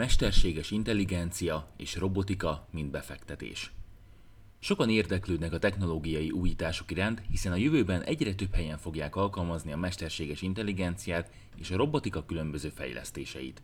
Mesterséges intelligencia és robotika, mint befektetés. Sokan érdeklődnek a technológiai újítások iránt, hiszen a jövőben egyre több helyen fogják alkalmazni a mesterséges intelligenciát és a robotika különböző fejlesztéseit.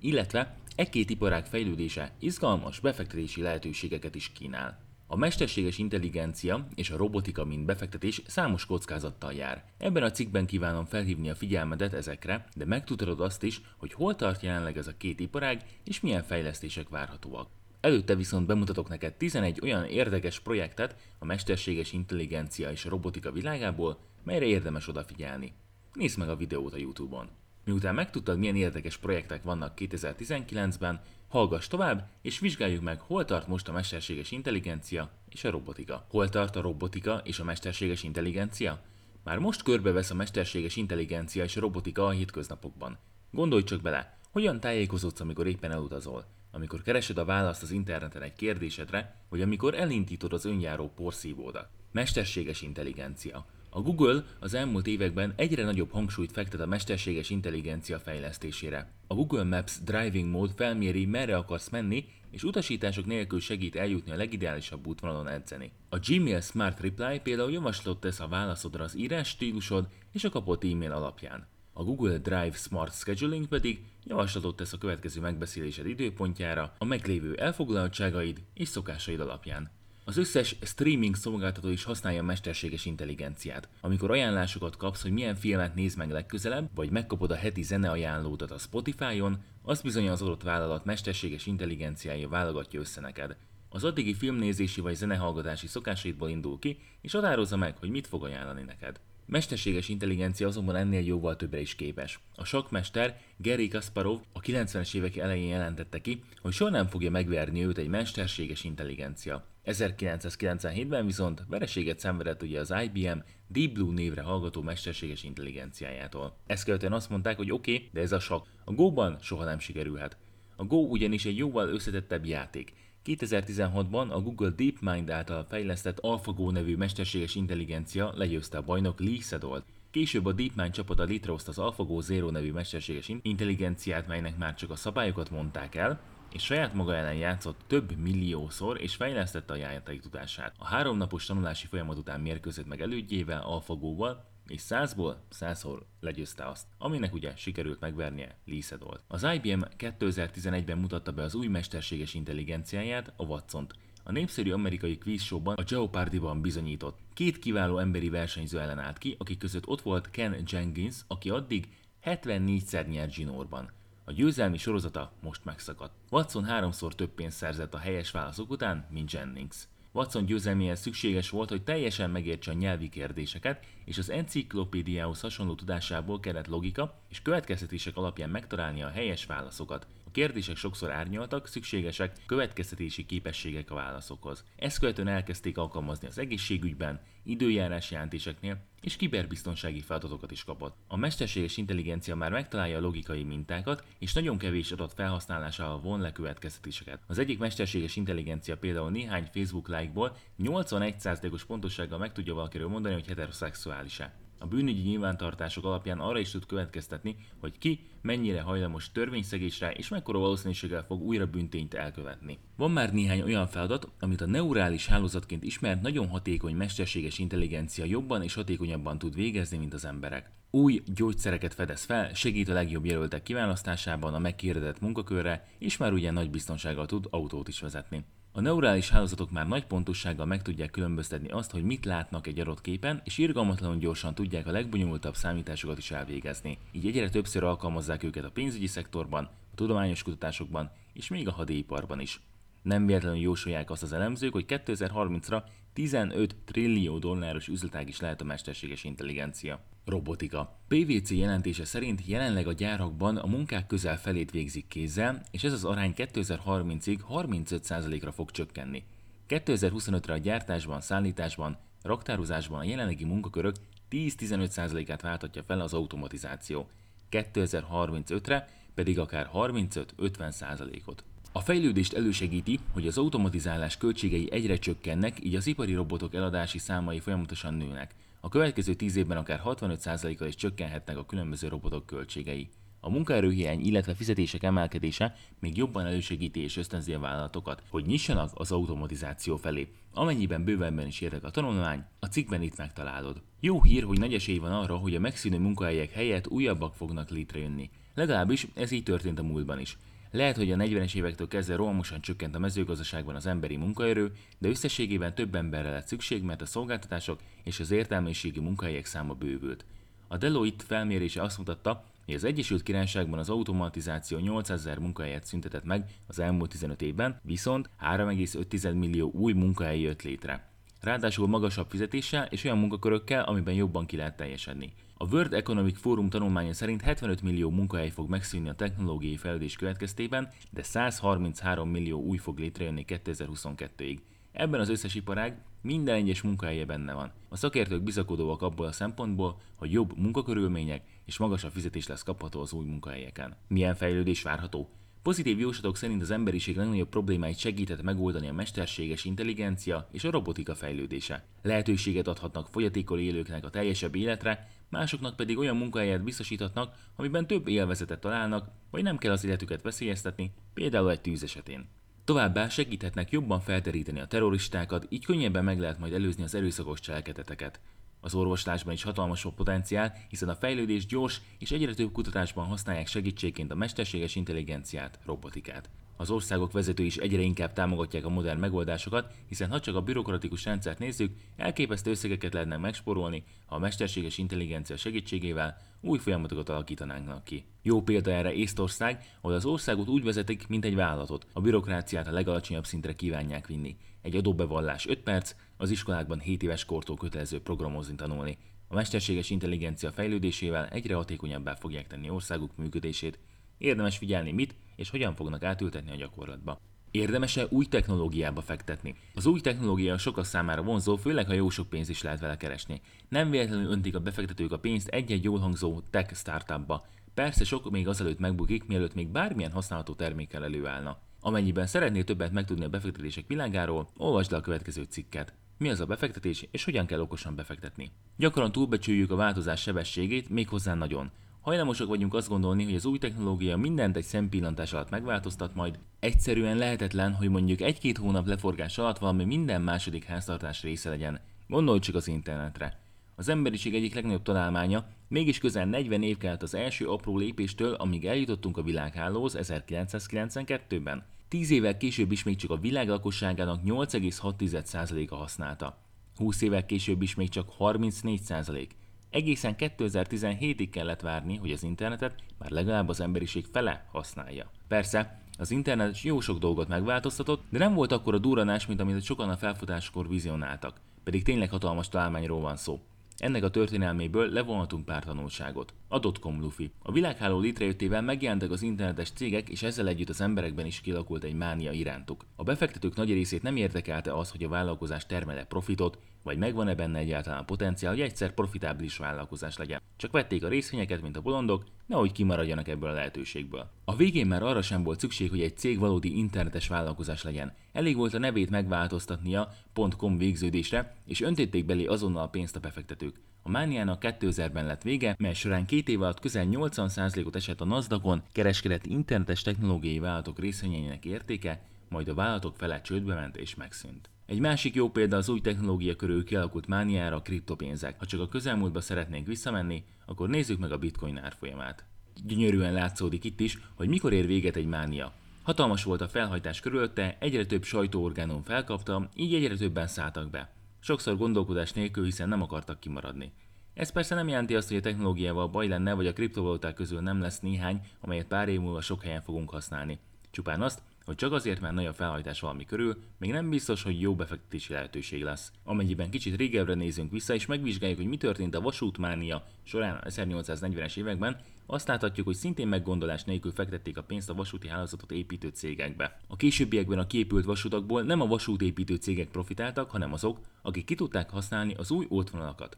Illetve e-két iparág fejlődése izgalmas befektetési lehetőségeket is kínál. A mesterséges intelligencia és a robotika mint befektetés számos kockázattal jár. Ebben a cikkben kívánom felhívni a figyelmedet ezekre, de megtudhatod azt is, hogy hol tart jelenleg ez a két iparág és milyen fejlesztések várhatóak. Előtte viszont bemutatok neked 11 olyan érdekes projektet a mesterséges intelligencia és a robotika világából, melyre érdemes odafigyelni. Nézd meg a videót a Youtube-on. Miután megtudtad, milyen érdekes projektek vannak 2019-ben, hallgass tovább, és vizsgáljuk meg, hol tart most a mesterséges intelligencia és a robotika. Hol tart a robotika és a mesterséges intelligencia? Már most körbevesz a mesterséges intelligencia és a robotika a hétköznapokban. Gondolj csak bele, hogyan tájékozódsz, amikor éppen elutazol, amikor keresed a választ az interneten egy kérdésedre, vagy amikor elindítod az önjáró porszívódat. Mesterséges intelligencia. A Google az elmúlt években egyre nagyobb hangsúlyt fektet a mesterséges intelligencia fejlesztésére. A Google Maps Driving Mode felméri, merre akarsz menni, és utasítások nélkül segít eljutni a legideálisabb útvonalon edzeni. A Gmail Smart Reply például javaslatot tesz a válaszodra az írás stílusod és a kapott e-mail alapján. A Google Drive Smart Scheduling pedig javaslatot tesz a következő megbeszélésed időpontjára, a meglévő elfoglaltságaid és szokásaid alapján. Az összes streaming szolgáltató is használja a mesterséges intelligenciát. Amikor ajánlásokat kapsz, hogy milyen filmet néz meg legközelebb, vagy megkapod a heti zeneajánlódat a Spotify-on, az bizony az adott vállalat mesterséges intelligenciája válogatja össze neked. Az addigi filmnézési vagy zenehallgatási szokásaidból indul ki, és határozza meg, hogy mit fog ajánlani neked. Mesterséges intelligencia azonban ennél jóval többre is képes. A sakmester Gary Kasparov a 90-es évek elején jelentette ki, hogy soha nem fogja megverni őt egy mesterséges intelligencia. 1997-ben viszont vereséget szenvedett ugye az IBM Deep Blue névre hallgató mesterséges intelligenciájától. Ezt követően azt mondták, hogy oké, okay, de ez a sak. A Go-ban soha nem sikerülhet. A Go ugyanis egy jóval összetettebb játék. 2016-ban a Google DeepMind által fejlesztett AlphaGo nevű mesterséges intelligencia legyőzte a bajnok Lee Sedolt. Később a DeepMind csapata létrehozta az AlphaGo Zero nevű mesterséges intelligenciát, melynek már csak a szabályokat mondták el, és saját maga ellen játszott több milliószor, és fejlesztette a játék tudását. A háromnapos tanulási folyamat után mérkőzött meg elődjével, AlphaGo-val, és százból százszor legyőzte azt, aminek ugye sikerült megvernie Lee. Az IBM 2011-ben mutatta be az új mesterséges intelligenciáját, a watson -t. A népszerű amerikai quiz showban a Jeopardy-ban bizonyított. Két kiváló emberi versenyző ellen állt ki, akik között ott volt Ken Jenkins, aki addig 74-szer nyert zsinórban. A győzelmi sorozata most megszakadt. Watson háromszor több pénzt szerzett a helyes válaszok után, mint Jennings. Watson győzelméhez szükséges volt, hogy teljesen megértse a nyelvi kérdéseket, és az enciklopédiához hasonló tudásából kellett logika és következtetések alapján megtalálni a helyes válaszokat. Kérdések sokszor árnyaltak, szükségesek következtetési képességek a válaszokhoz. Ezt követően elkezdték alkalmazni az egészségügyben, időjárás jelentéseknél, és kiberbiztonsági feladatokat is kapott. A mesterséges intelligencia már megtalálja a logikai mintákat, és nagyon kevés adat felhasználásával von le következtetéseket. Az egyik mesterséges intelligencia például néhány Facebook like-ból 81%-os pontossággal meg tudja valakiről mondani, hogy heteroszexuális-e. A bűnügyi nyilvántartások alapján arra is tud következtetni, hogy ki mennyire hajlamos törvényszegésre és mekkora valószínűséggel fog újra büntényt elkövetni. Van már néhány olyan feladat, amit a neurális hálózatként ismert nagyon hatékony mesterséges intelligencia jobban és hatékonyabban tud végezni, mint az emberek. Új gyógyszereket fedez fel, segít a legjobb jelöltek kiválasztásában a megkérdezett munkakörre, és már ugye nagy biztonsággal tud autót is vezetni. A neurális hálózatok már nagy pontossággal meg tudják különböztetni azt, hogy mit látnak egy adott képen, és irgalmatlanul gyorsan tudják a legbonyolultabb számításokat is elvégezni. Így egyre többször alkalmazzák őket a pénzügyi szektorban, a tudományos kutatásokban és még a hadiiparban is. Nem véletlenül jósolják azt az elemzők, hogy 2030-ra 15 trillió dolláros üzletág is lehet a mesterséges intelligencia. Robotika. PVC jelentése szerint jelenleg a gyárakban a munkák közel felét végzik kézzel, és ez az arány 2030-ig 35%-ra fog csökkenni. 2025-re a gyártásban, szállításban, raktározásban a jelenlegi munkakörök 10-15%-át váltatja fel az automatizáció, 2035-re pedig akár 35-50%-ot. A fejlődést elősegíti, hogy az automatizálás költségei egyre csökkennek, így az ipari robotok eladási számai folyamatosan nőnek. A következő 10 évben akár 65%-kal is csökkenhetnek a különböző robotok költségei. A munkaerőhiány, illetve fizetések emelkedése még jobban elősegíti és ösztönzi a vállalatokat, hogy nyissanak az automatizáció felé. Amennyiben bővebben is értek a tanulmány, a cikkben itt megtalálod. Jó hír, hogy nagy esély van arra, hogy a megszűnő munkahelyek helyett újabbak fognak létrejönni. Legalábbis ez így történt a múltban is. Lehet, hogy a 40-es évektől kezdve rohamosan csökkent a mezőgazdaságban az emberi munkaerő, de összességében több emberre lett szükség, mert a szolgáltatások és az értelmiségi munkahelyek száma bővült. A Deloitte felmérése azt mutatta, hogy az Egyesült Királyságban az automatizáció 800 ezer munkahelyet szüntetett meg az elmúlt 15 évben, viszont 3,5 millió új munkahely jött létre. Ráadásul magasabb fizetéssel és olyan munkakörökkel, amiben jobban ki lehet teljesedni. A World Economic Forum tanulmánya szerint 75 millió munkahely fog megszűnni a technológiai fejlődés következtében, de 133 millió új fog létrejönni 2022-ig. Ebben az összes iparág minden egyes munkahelye benne van. A szakértők bizakodóak abból a szempontból, hogy jobb munkakörülmények és magasabb fizetés lesz kapható az új munkahelyeken. Milyen fejlődés várható? Pozitív jóslatok szerint az emberiség legnagyobb problémáit segített megoldani a mesterséges intelligencia és a robotika fejlődése. Lehetőséget adhatnak fogyatékkal élőknek a teljesebb életre, másoknak pedig olyan munkahelyet biztosíthatnak, amiben több élvezetet találnak, vagy nem kell az életüket veszélyeztetni, például egy tűz esetén. Továbbá segíthetnek jobban felteríteni a terroristákat, így könnyebben meg lehet majd előzni az erőszakos cselekedeteket. Az orvoslásban is hatalmas a potenciál, hiszen a fejlődés gyors és egyre több kutatásban használják segítségként a mesterséges intelligenciát, robotikát. Az országok vezetői is egyre inkább támogatják a modern megoldásokat, hiszen ha csak a bürokratikus rendszert nézzük, elképesztő összegeket lehetne megspórolni, ha a mesterséges intelligencia segítségével új folyamatokat alakítanánk ki. Jó példa erre Észtország, ahol az országot úgy vezetik, mint egy vállalatot. A bürokráciát a legalacsonyabb szintre kívánják vinni. Egy adóbevallás 5 perc, az iskolákban 7 éves kortól kötelező programozni tanulni. A mesterséges intelligencia fejlődésével egyre hatékonyabbá fogják tenni országuk működését. Érdemes figyelni, mit és hogyan fognak átültetni a gyakorlatba. Érdemes-e új technológiába fektetni? Az új technológia sokak számára vonzó, főleg ha jó sok pénzt is lehet vele keresni. Nem véletlenül öntik a befektetők a pénzt egy-egy jól hangzó tech startupba. Persze sok még azelőtt megbukik, mielőtt még bármilyen használható termékkel előállna. Amennyiben szeretnél többet megtudni a befektetések világáról, olvasd le a következő cikket. Mi az a befektetés, és hogyan kell okosan befektetni? Gyakran túlbecsüljük a változás sebességét, méghozzá nagyon. Hajlamosak vagyunk azt gondolni, hogy az új technológia mindent egy szempillantás alatt megváltoztat majd. Egyszerűen lehetetlen, hogy mondjuk egy-két hónap leforgás alatt valami minden második háztartás része legyen. Gondolj csak az internetre. Az emberiség egyik legnagyobb találmánya, mégis közel 40 év kellett az első apró lépéstől, amíg eljutottunk a világhálóhoz 1992-ben. Tíz évvel később is még csak a világ lakosságának 8,6%-a használta. 20 évvel később is még csak 34%. Egészen 2017-ig kellett várni, hogy az internetet már legalább az emberiség fele használja. Persze, az internet jó sok dolgot megváltoztatott, de nem volt akkor a duranás, mint amit sokan a felfutáskor vizionáltak. Pedig tényleg hatalmas találmányról van szó. Ennek a történelméből levonhatunk pár tanulságot. A dotcom lufi. A világháló létrejöttével megjelentek az internetes cégek, és ezzel együtt az emberekben is kialakult egy mánia irántuk. A befektetők nagy részét nem érdekelte az, hogy a vállalkozás termele profitot, vagy megvan-e benne egyáltalán a potenciál, hogy egyszer profitábilis vállalkozás legyen. Csak vették a részvényeket, mint a bolondok, nehogy kimaradjanak ebből a lehetőségből. A végén már arra sem volt szükség, hogy egy cég valódi internetes vállalkozás legyen. Elég volt a nevét megváltoztatnia .com végződésre, és öntötték belé azonnal a pénzt a befektetők. A mániának 2000-ben lett vége, mely során két év alatt közel 80%-ot esett a NASDAQ-on kereskedett internetes technológiai vállalatok részvényeinek értéke, majd a vállalatok fele csődbe ment és megszűnt. Egy másik jó példa az új technológia körül kialakult mániára a kriptopénzek. Ha csak a közelmúltba szeretnénk visszamenni, akkor nézzük meg a bitcoin árfolyamát. Gyönyörűen látszódik itt is, hogy mikor ér véget egy mánia. Hatalmas volt a felhajtás körülötte, egyre több sajtóorgánum felkapta, így egyre többen szálltak be. Sokszor gondolkodás nélkül, hiszen nem akartak kimaradni. Ez persze nem jelenti azt, hogy a technológiával baj lenne, vagy a kriptovaluták közül nem lesz néhány, amelyet pár év múlva sok helyen fogunk használni. Csupán azt, hogy csak azért, mert nagy a felhajtás valami körül, még nem biztos, hogy jó befektetési lehetőség lesz. Amennyiben kicsit régebbre nézünk vissza és megvizsgáljuk, hogy mi történt a vasútmánia során a 1840-es években, azt láthatjuk, hogy szintén meggondolás nélkül fektették a pénzt a vasúti hálózatot építő cégekbe. A későbbiekben a képült vasutakból nem a vasútépítő cégek profitáltak, hanem azok, akik ki tudták használni az új útvonalakat.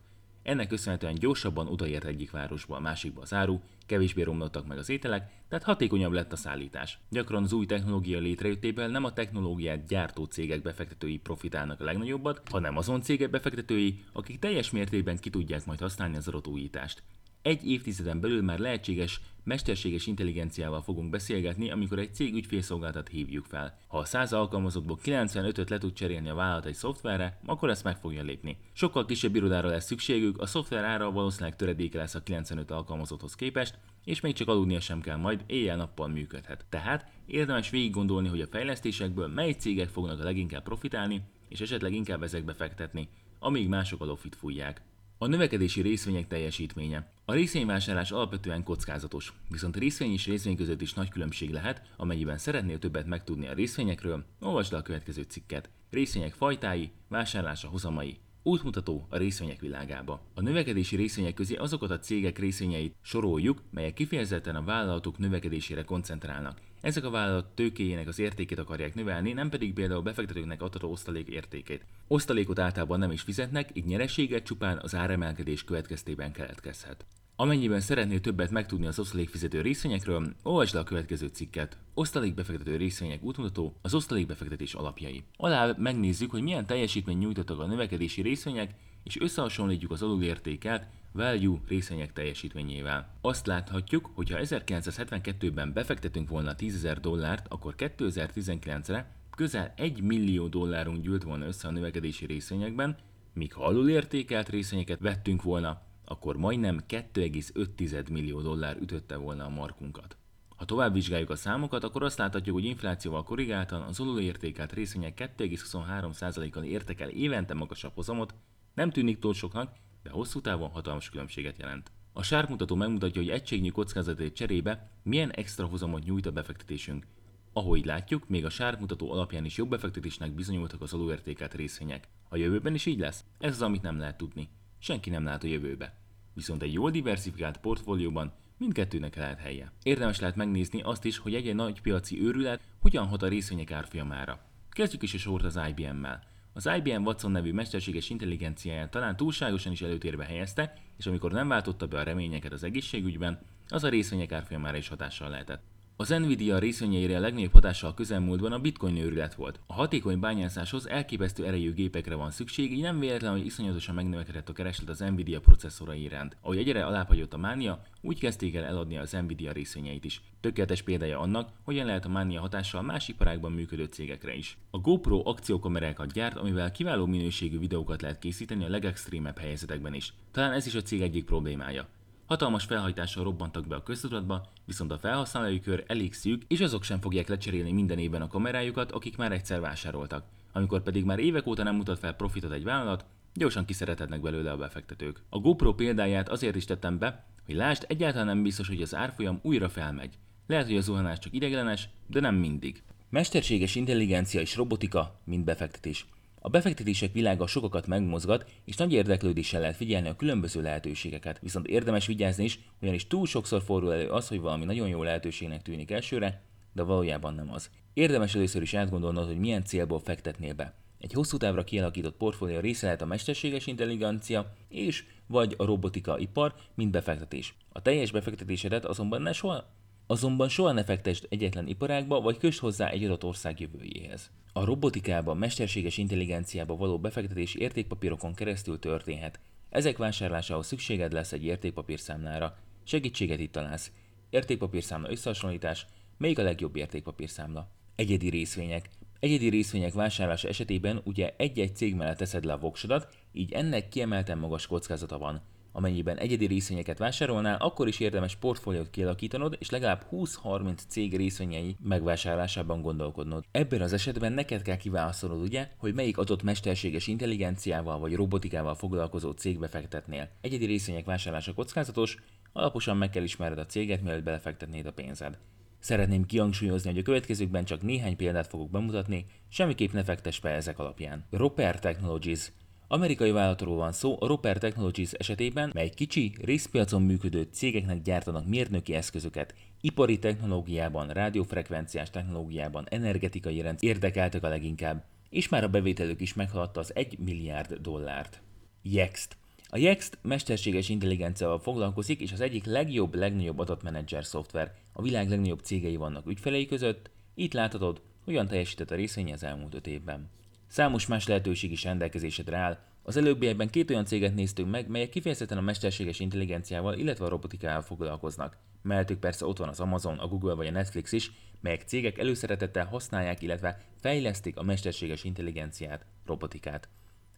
Ennek köszönhetően gyorsabban odaért egyik városba a másikba az áru, kevésbé romlottak meg az ételek, tehát hatékonyabb lett a szállítás. Gyakran az új technológia létrejöttéből nem a technológiát gyártó cégek befektetői profitálnak a legnagyobbat, hanem azon cégek befektetői, akik teljes mértékben ki tudják majd használni az adott újítást. Egy évtizeden belül már lehetséges mesterséges intelligenciával fogunk beszélgetni, amikor egy cég ügyfélszolgáltat hívjuk fel. Ha a 100 alkalmazottból 95-öt le tud cserélni a vállalat egy szoftverre, akkor ezt meg fogja lépni. Sokkal kisebb irodára lesz szükségük, a szoftver ára valószínűleg töredéke lesz a 95 alkalmazotthoz képest, és még csak aludnia sem kell majd, éjjel-nappal működhet. Tehát érdemes végig gondolni, hogy a fejlesztésekből mely cégek fognak a leginkább profitálni, és esetleg inkább ezekbe fektetni, amíg mások a lofit fújják. A növekedési részvények teljesítménye. A részvényvásárlás alapvetően kockázatos, viszont részvény és részvény között is nagy különbség lehet, amennyiben szeretnél többet megtudni a részvényekről, olvasd a következő cikket. Részvények fajtái, vásárlása hozamai, Útmutató a részvények világába. A növekedési részvények közé azokat a cégek részvényeit soroljuk, melyek kifejezetten a vállalatok növekedésére koncentrálnak. Ezek a vállalat tőkéjének az értékét akarják növelni, nem pedig például befektetőknek adható osztalék értékét. Osztalékot általában nem is fizetnek, így nyereséget csupán az áremelkedés következtében keletkezhet. Amennyiben szeretnél többet megtudni az osztalékfizető részvényekről, olvasd le a következő cikket. Osztalékbefektető részvények útmutató, az osztalékbefektetés alapjai. Alá megnézzük, hogy milyen teljesítmény nyújtottak a növekedési részvények, és összehasonlítjuk az alulértékelt value részvények teljesítményével. Azt láthatjuk, hogy ha 1972-ben befektetünk volna 10 dollárt, akkor 2019-re közel 1 millió dollárunk gyűlt volna össze a növekedési részvényekben, míg ha alulértékelt részvényeket vettünk volna, akkor majdnem 2,5 millió dollár ütötte volna a markunkat. Ha tovább vizsgáljuk a számokat, akkor azt láthatjuk, hogy inflációval korrigáltan az alulértékelt részvények 2,23%-kal értek el évente magasabb hozamot, nem tűnik túl soknak, de hosszú távon hatalmas különbséget jelent. A sármutató megmutatja, hogy egységnyi kockázatét cserébe milyen extra hozamot nyújt a befektetésünk. Ahogy látjuk, még a sármutató alapján is jobb befektetésnek bizonyultak az alulértékelt részvények. A jövőben is így lesz? Ez az, amit nem lehet tudni. Senki nem lát a jövőbe. Viszont egy jól diversifikált portfólióban mindkettőnek lehet helye. Érdemes lehet megnézni azt is, hogy egy-egy nagy piaci őrület hogyan hat a részvények árfolyamára. Kezdjük is a sort az IBM-mel. Az IBM Watson nevű mesterséges intelligenciáját talán túlságosan is előtérbe helyezte, és amikor nem váltotta be a reményeket az egészségügyben, az a részvények árfolyamára is hatással lehetett. Az Nvidia részvényeire a legnagyobb hatással a közelmúltban a bitcoin őrület volt. A hatékony bányászáshoz elképesztő erejű gépekre van szükség, így nem véletlen, hogy iszonyatosan megnövekedett a kereslet az Nvidia processzorai iránt. Ahogy egyre alábbhagyott a mánia, úgy kezdték el eladni az Nvidia részvényeit is. Tökéletes példája annak, hogyan lehet a mánia hatással más iparágban működő cégekre is. A GoPro akciókamerákat gyárt, amivel kiváló minőségű videókat lehet készíteni a legextrémebb helyzetekben is. Talán ez is a cég egyik problémája. Hatalmas felhajtással robbantak be a köztudatba, viszont a felhasználói kör elég szűk, és azok sem fogják lecserélni minden évben a kamerájukat, akik már egyszer vásároltak. Amikor pedig már évek óta nem mutat fel profitot egy vállalat, gyorsan kiszerethetnek belőle a befektetők. A GoPro példáját azért is tettem be, hogy lásd, egyáltalán nem biztos, hogy az árfolyam újra felmegy. Lehet, hogy a zuhanás csak ideglenes, de nem mindig. Mesterséges intelligencia és robotika, mint befektetés. A befektetések világa sokakat megmozgat, és nagy érdeklődéssel lehet figyelni a különböző lehetőségeket. Viszont érdemes vigyázni is, ugyanis túl sokszor fordul elő az, hogy valami nagyon jó lehetőségnek tűnik elsőre, de valójában nem az. Érdemes először is átgondolnod, hogy milyen célból fektetnél be. Egy hosszú távra kialakított portfólió része lehet a mesterséges intelligencia és vagy a robotika ipar, mint befektetés. A teljes befektetésedet azonban ne soha Azonban soha ne fektesd egyetlen iparágba, vagy kösd hozzá egy adott ország jövőjéhez. A robotikában, mesterséges intelligenciába való befektetés értékpapírokon keresztül történhet. Ezek vásárlásához szükséged lesz egy értékpapírszámlára. Segítséget itt találsz. Értékpapírszámla összehasonlítás, melyik a legjobb értékpapírszámla? Egyedi részvények. Egyedi részvények vásárlása esetében ugye egy-egy cég mellett teszed le a voksodat, így ennek kiemelten magas kockázata van. Amennyiben egyedi részvényeket vásárolnál, akkor is érdemes portfóliót kialakítanod, és legalább 20-30 cég részvényei megvásárlásában gondolkodnod. Ebben az esetben neked kell kiválaszolnod, ugye, hogy melyik adott mesterséges intelligenciával vagy robotikával foglalkozó cégbe fektetnél. Egyedi részvények vásárlása kockázatos, alaposan meg kell ismerned a céget, mielőtt belefektetnéd a pénzed. Szeretném kihangsúlyozni, hogy a következőkben csak néhány példát fogok bemutatni, semmiképp ne fektess be ezek alapján. Roper Technologies Amerikai vállalatról van szó, a Roper Technologies esetében, mely kicsi, részpiacon működő cégeknek gyártanak mérnöki eszközöket, ipari technológiában, rádiófrekvenciás technológiában, energetikai rendszer érdekeltek a leginkább, és már a bevételük is meghaladta az 1 milliárd dollárt. Yext. A Yext mesterséges intelligenciával foglalkozik, és az egyik legjobb, legnagyobb adatmenedzser szoftver. A világ legnagyobb cégei vannak ügyfelei között, itt láthatod, hogyan teljesített a részvény az elmúlt 5 évben. Számos más lehetőség is rendelkezésedre áll, Az előbbiekben két olyan céget néztünk meg, melyek kifejezetten a mesterséges intelligenciával, illetve a robotikával foglalkoznak. Mellettük persze ott van az Amazon, a Google vagy a Netflix is, melyek cégek előszeretettel használják, illetve fejlesztik a mesterséges intelligenciát, robotikát.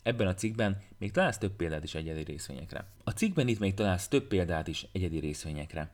Ebben a cikkben még találsz több példát is egyedi részvényekre. A cikkben itt még találsz több példát is egyedi részvényekre.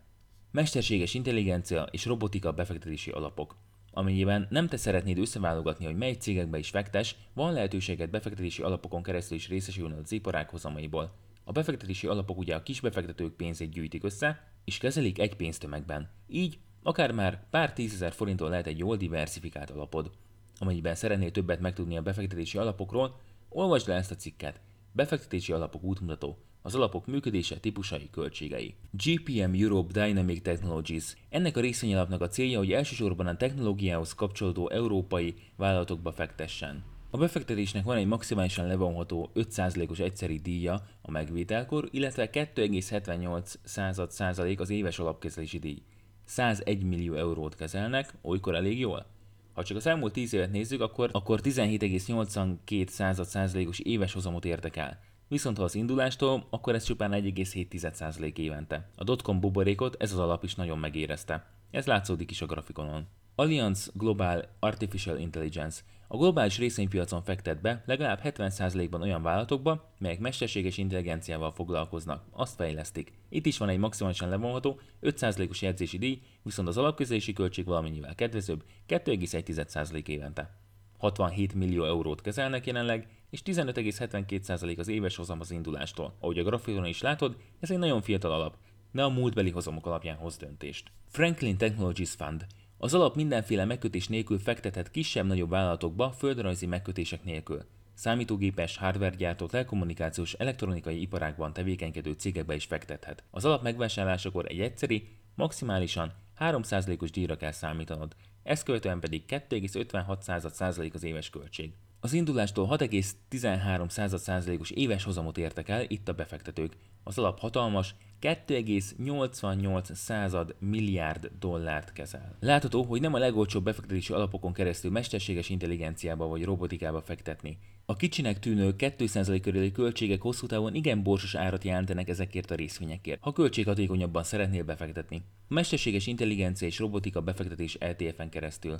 Mesterséges intelligencia és robotika befektetési alapok. Amennyiben nem te szeretnéd összeválogatni, hogy mely cégekbe is fektes, van lehetőséget befektetési alapokon keresztül is részesülni az iparág hozamaiból. A befektetési alapok ugye a kis befektetők pénzét gyűjtik össze, és kezelik egy pénztömegben. Így akár már pár tízezer forinttól lehet egy jól diversifikált alapod. Amennyiben szeretnél többet megtudni a befektetési alapokról, olvasd le ezt a cikket. Befektetési alapok útmutató az alapok működése, típusai, költségei. GPM Europe Dynamic Technologies. Ennek a részvényalapnak a célja, hogy elsősorban a technológiához kapcsolódó európai vállalatokba fektessen. A befektetésnek van egy maximálisan levonható 5%-os egyszeri díja a megvételkor, illetve 2,78 százalék az éves alapkezelési díj. 101 millió eurót kezelnek, olykor elég jól? Ha csak az elmúlt 10 évet nézzük, akkor, akkor 17,82 százalékos éves hozamot értek el. Viszont ha az indulástól, akkor ez csupán 1,7% évente. A dotcom buborékot ez az alap is nagyon megérezte. Ez látszódik is a grafikonon. Allianz Global Artificial Intelligence a globális részvénypiacon fektet be legalább 70%-ban olyan vállalatokba, melyek mesterséges intelligenciával foglalkoznak, azt fejlesztik. Itt is van egy maximálisan levonható 5%-os jegyzési díj, viszont az alapközlési költség valamennyivel kedvezőbb 2,1% évente. 67 millió eurót kezelnek jelenleg, és 15,72% az éves hozam az indulástól. Ahogy a grafikonon is látod, ez egy nagyon fiatal alap, ne a múltbeli hozamok alapján hoz döntést. Franklin Technologies Fund az alap mindenféle megkötés nélkül fektethet kisebb-nagyobb vállalatokba földrajzi megkötések nélkül. Számítógépes, hardware gyártó, telekommunikációs, elektronikai iparágban tevékenykedő cégekbe is fektethet. Az alap megvásárlásakor egy egyszeri, maximálisan 3%-os díjra kell számítanod, ezt követően pedig 2,56% az éves költség. Az indulástól 6,13%-os éves hozamot értek el itt a befektetők. Az alap hatalmas, 2,88 század milliárd dollárt kezel. Látható, hogy nem a legolcsóbb befektetési alapokon keresztül mesterséges intelligenciába vagy robotikába fektetni. A kicsinek tűnő 2% körüli költségek hosszú távon igen borsos árat jelentenek ezekért a részvényekért, ha költséghatékonyabban szeretnél befektetni. A mesterséges intelligencia és robotika befektetés ETF-en keresztül.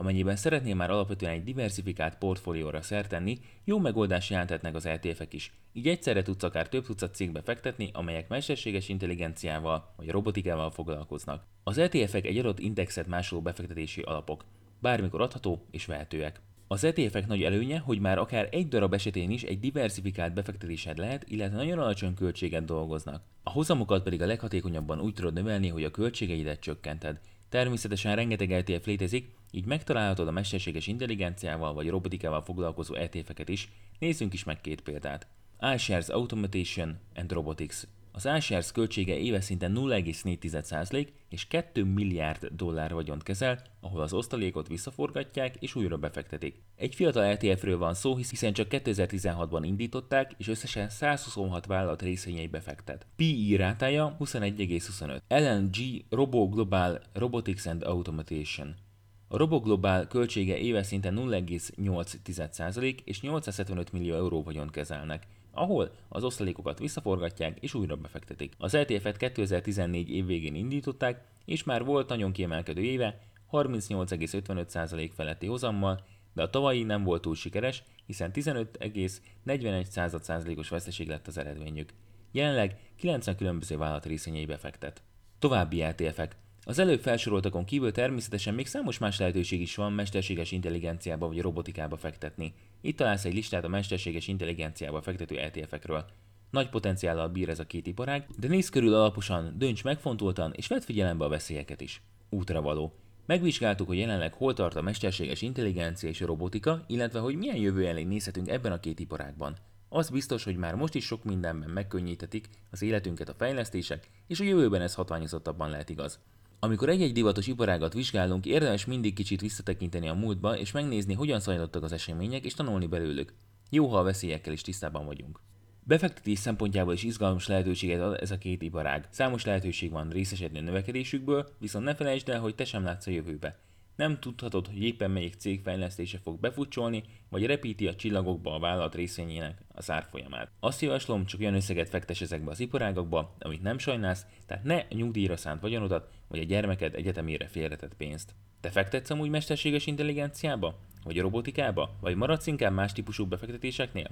Amennyiben szeretnél már alapvetően egy diversifikált portfólióra szertenni, jó megoldás jelenthetnek az ETF-ek is. Így egyszerre tudsz akár több tucat cégbe fektetni, amelyek mesterséges intelligenciával vagy robotikával foglalkoznak. Az ETF-ek egy adott indexet másoló befektetési alapok. Bármikor adható és vehetőek. Az ETF-ek nagy előnye, hogy már akár egy darab esetén is egy diversifikált befektetésed lehet, illetve nagyon alacsony költséget dolgoznak. A hozamokat pedig a leghatékonyabban úgy tudod növelni, hogy a költségeidet csökkented. Természetesen rengeteg ETF létezik, így megtalálhatod a mesterséges intelligenciával vagy robotikával foglalkozó ETF-eket is, nézzünk is meg két példát. iShares Automation and Robotics az iShares költsége éves szinten 0,4% és 2 milliárd dollár vagyont kezel, ahol az osztalékot visszaforgatják és újra befektetik. Egy fiatal ETF-ről van szó, hiszen csak 2016-ban indították, és összesen 126 vállalat részvényei befektet. PI rátája 21,25. LNG Robo Global Robotics and Automation a Roboglobal költsége éves szinten 0,8% és 875 millió euró vagyont kezelnek, ahol az osztalékokat visszaforgatják és újra befektetik. Az ETF-et 2014 év végén indították, és már volt nagyon kiemelkedő éve, 38,55% feletti hozammal, de a tavalyi nem volt túl sikeres, hiszen 15,41%-os veszteség lett az eredményük. Jelenleg 90 különböző vállalat részvényei befektet. További ETF-ek az előbb felsoroltakon kívül természetesen még számos más lehetőség is van mesterséges intelligenciába vagy robotikába fektetni. Itt találsz egy listát a mesterséges intelligenciába fektető ETF-ekről. Nagy potenciállal bír ez a két iparág, de nézz körül alaposan, dönts megfontoltan és vedd figyelembe a veszélyeket is. Útra való. Megvizsgáltuk, hogy jelenleg hol tart a mesterséges intelligencia és a robotika, illetve hogy milyen jövő elé nézhetünk ebben a két iparágban. Az biztos, hogy már most is sok mindenben megkönnyítetik az életünket a fejlesztések, és a jövőben ez hatványozottabban lehet igaz. Amikor egy-egy divatos iparágat vizsgálunk, érdemes mindig kicsit visszatekinteni a múltba, és megnézni, hogyan zajlottak az események, és tanulni belőlük. Jó, ha a veszélyekkel is tisztában vagyunk. Befektetés szempontjából is izgalmas lehetőséget ad ez a két iparág. Számos lehetőség van részesedni a növekedésükből, viszont ne felejtsd el, hogy te sem látsz a jövőbe. nem tudhatod, hogy éppen melyik cég fejlesztése fog befutcsolni, vagy repíti a csillagokba a vállalat részvényének a zárfolyamát. Azt javaslom, csak olyan összeget fektes ezekbe az iparágakba, amit nem sajnálsz, tehát ne a nyugdíjra szánt vagyonodat, vagy a gyermeked egyetemére félretett pénzt. Te fektetsz amúgy mesterséges intelligenciába? Vagy a robotikába? Vagy maradsz inkább más típusú befektetéseknél?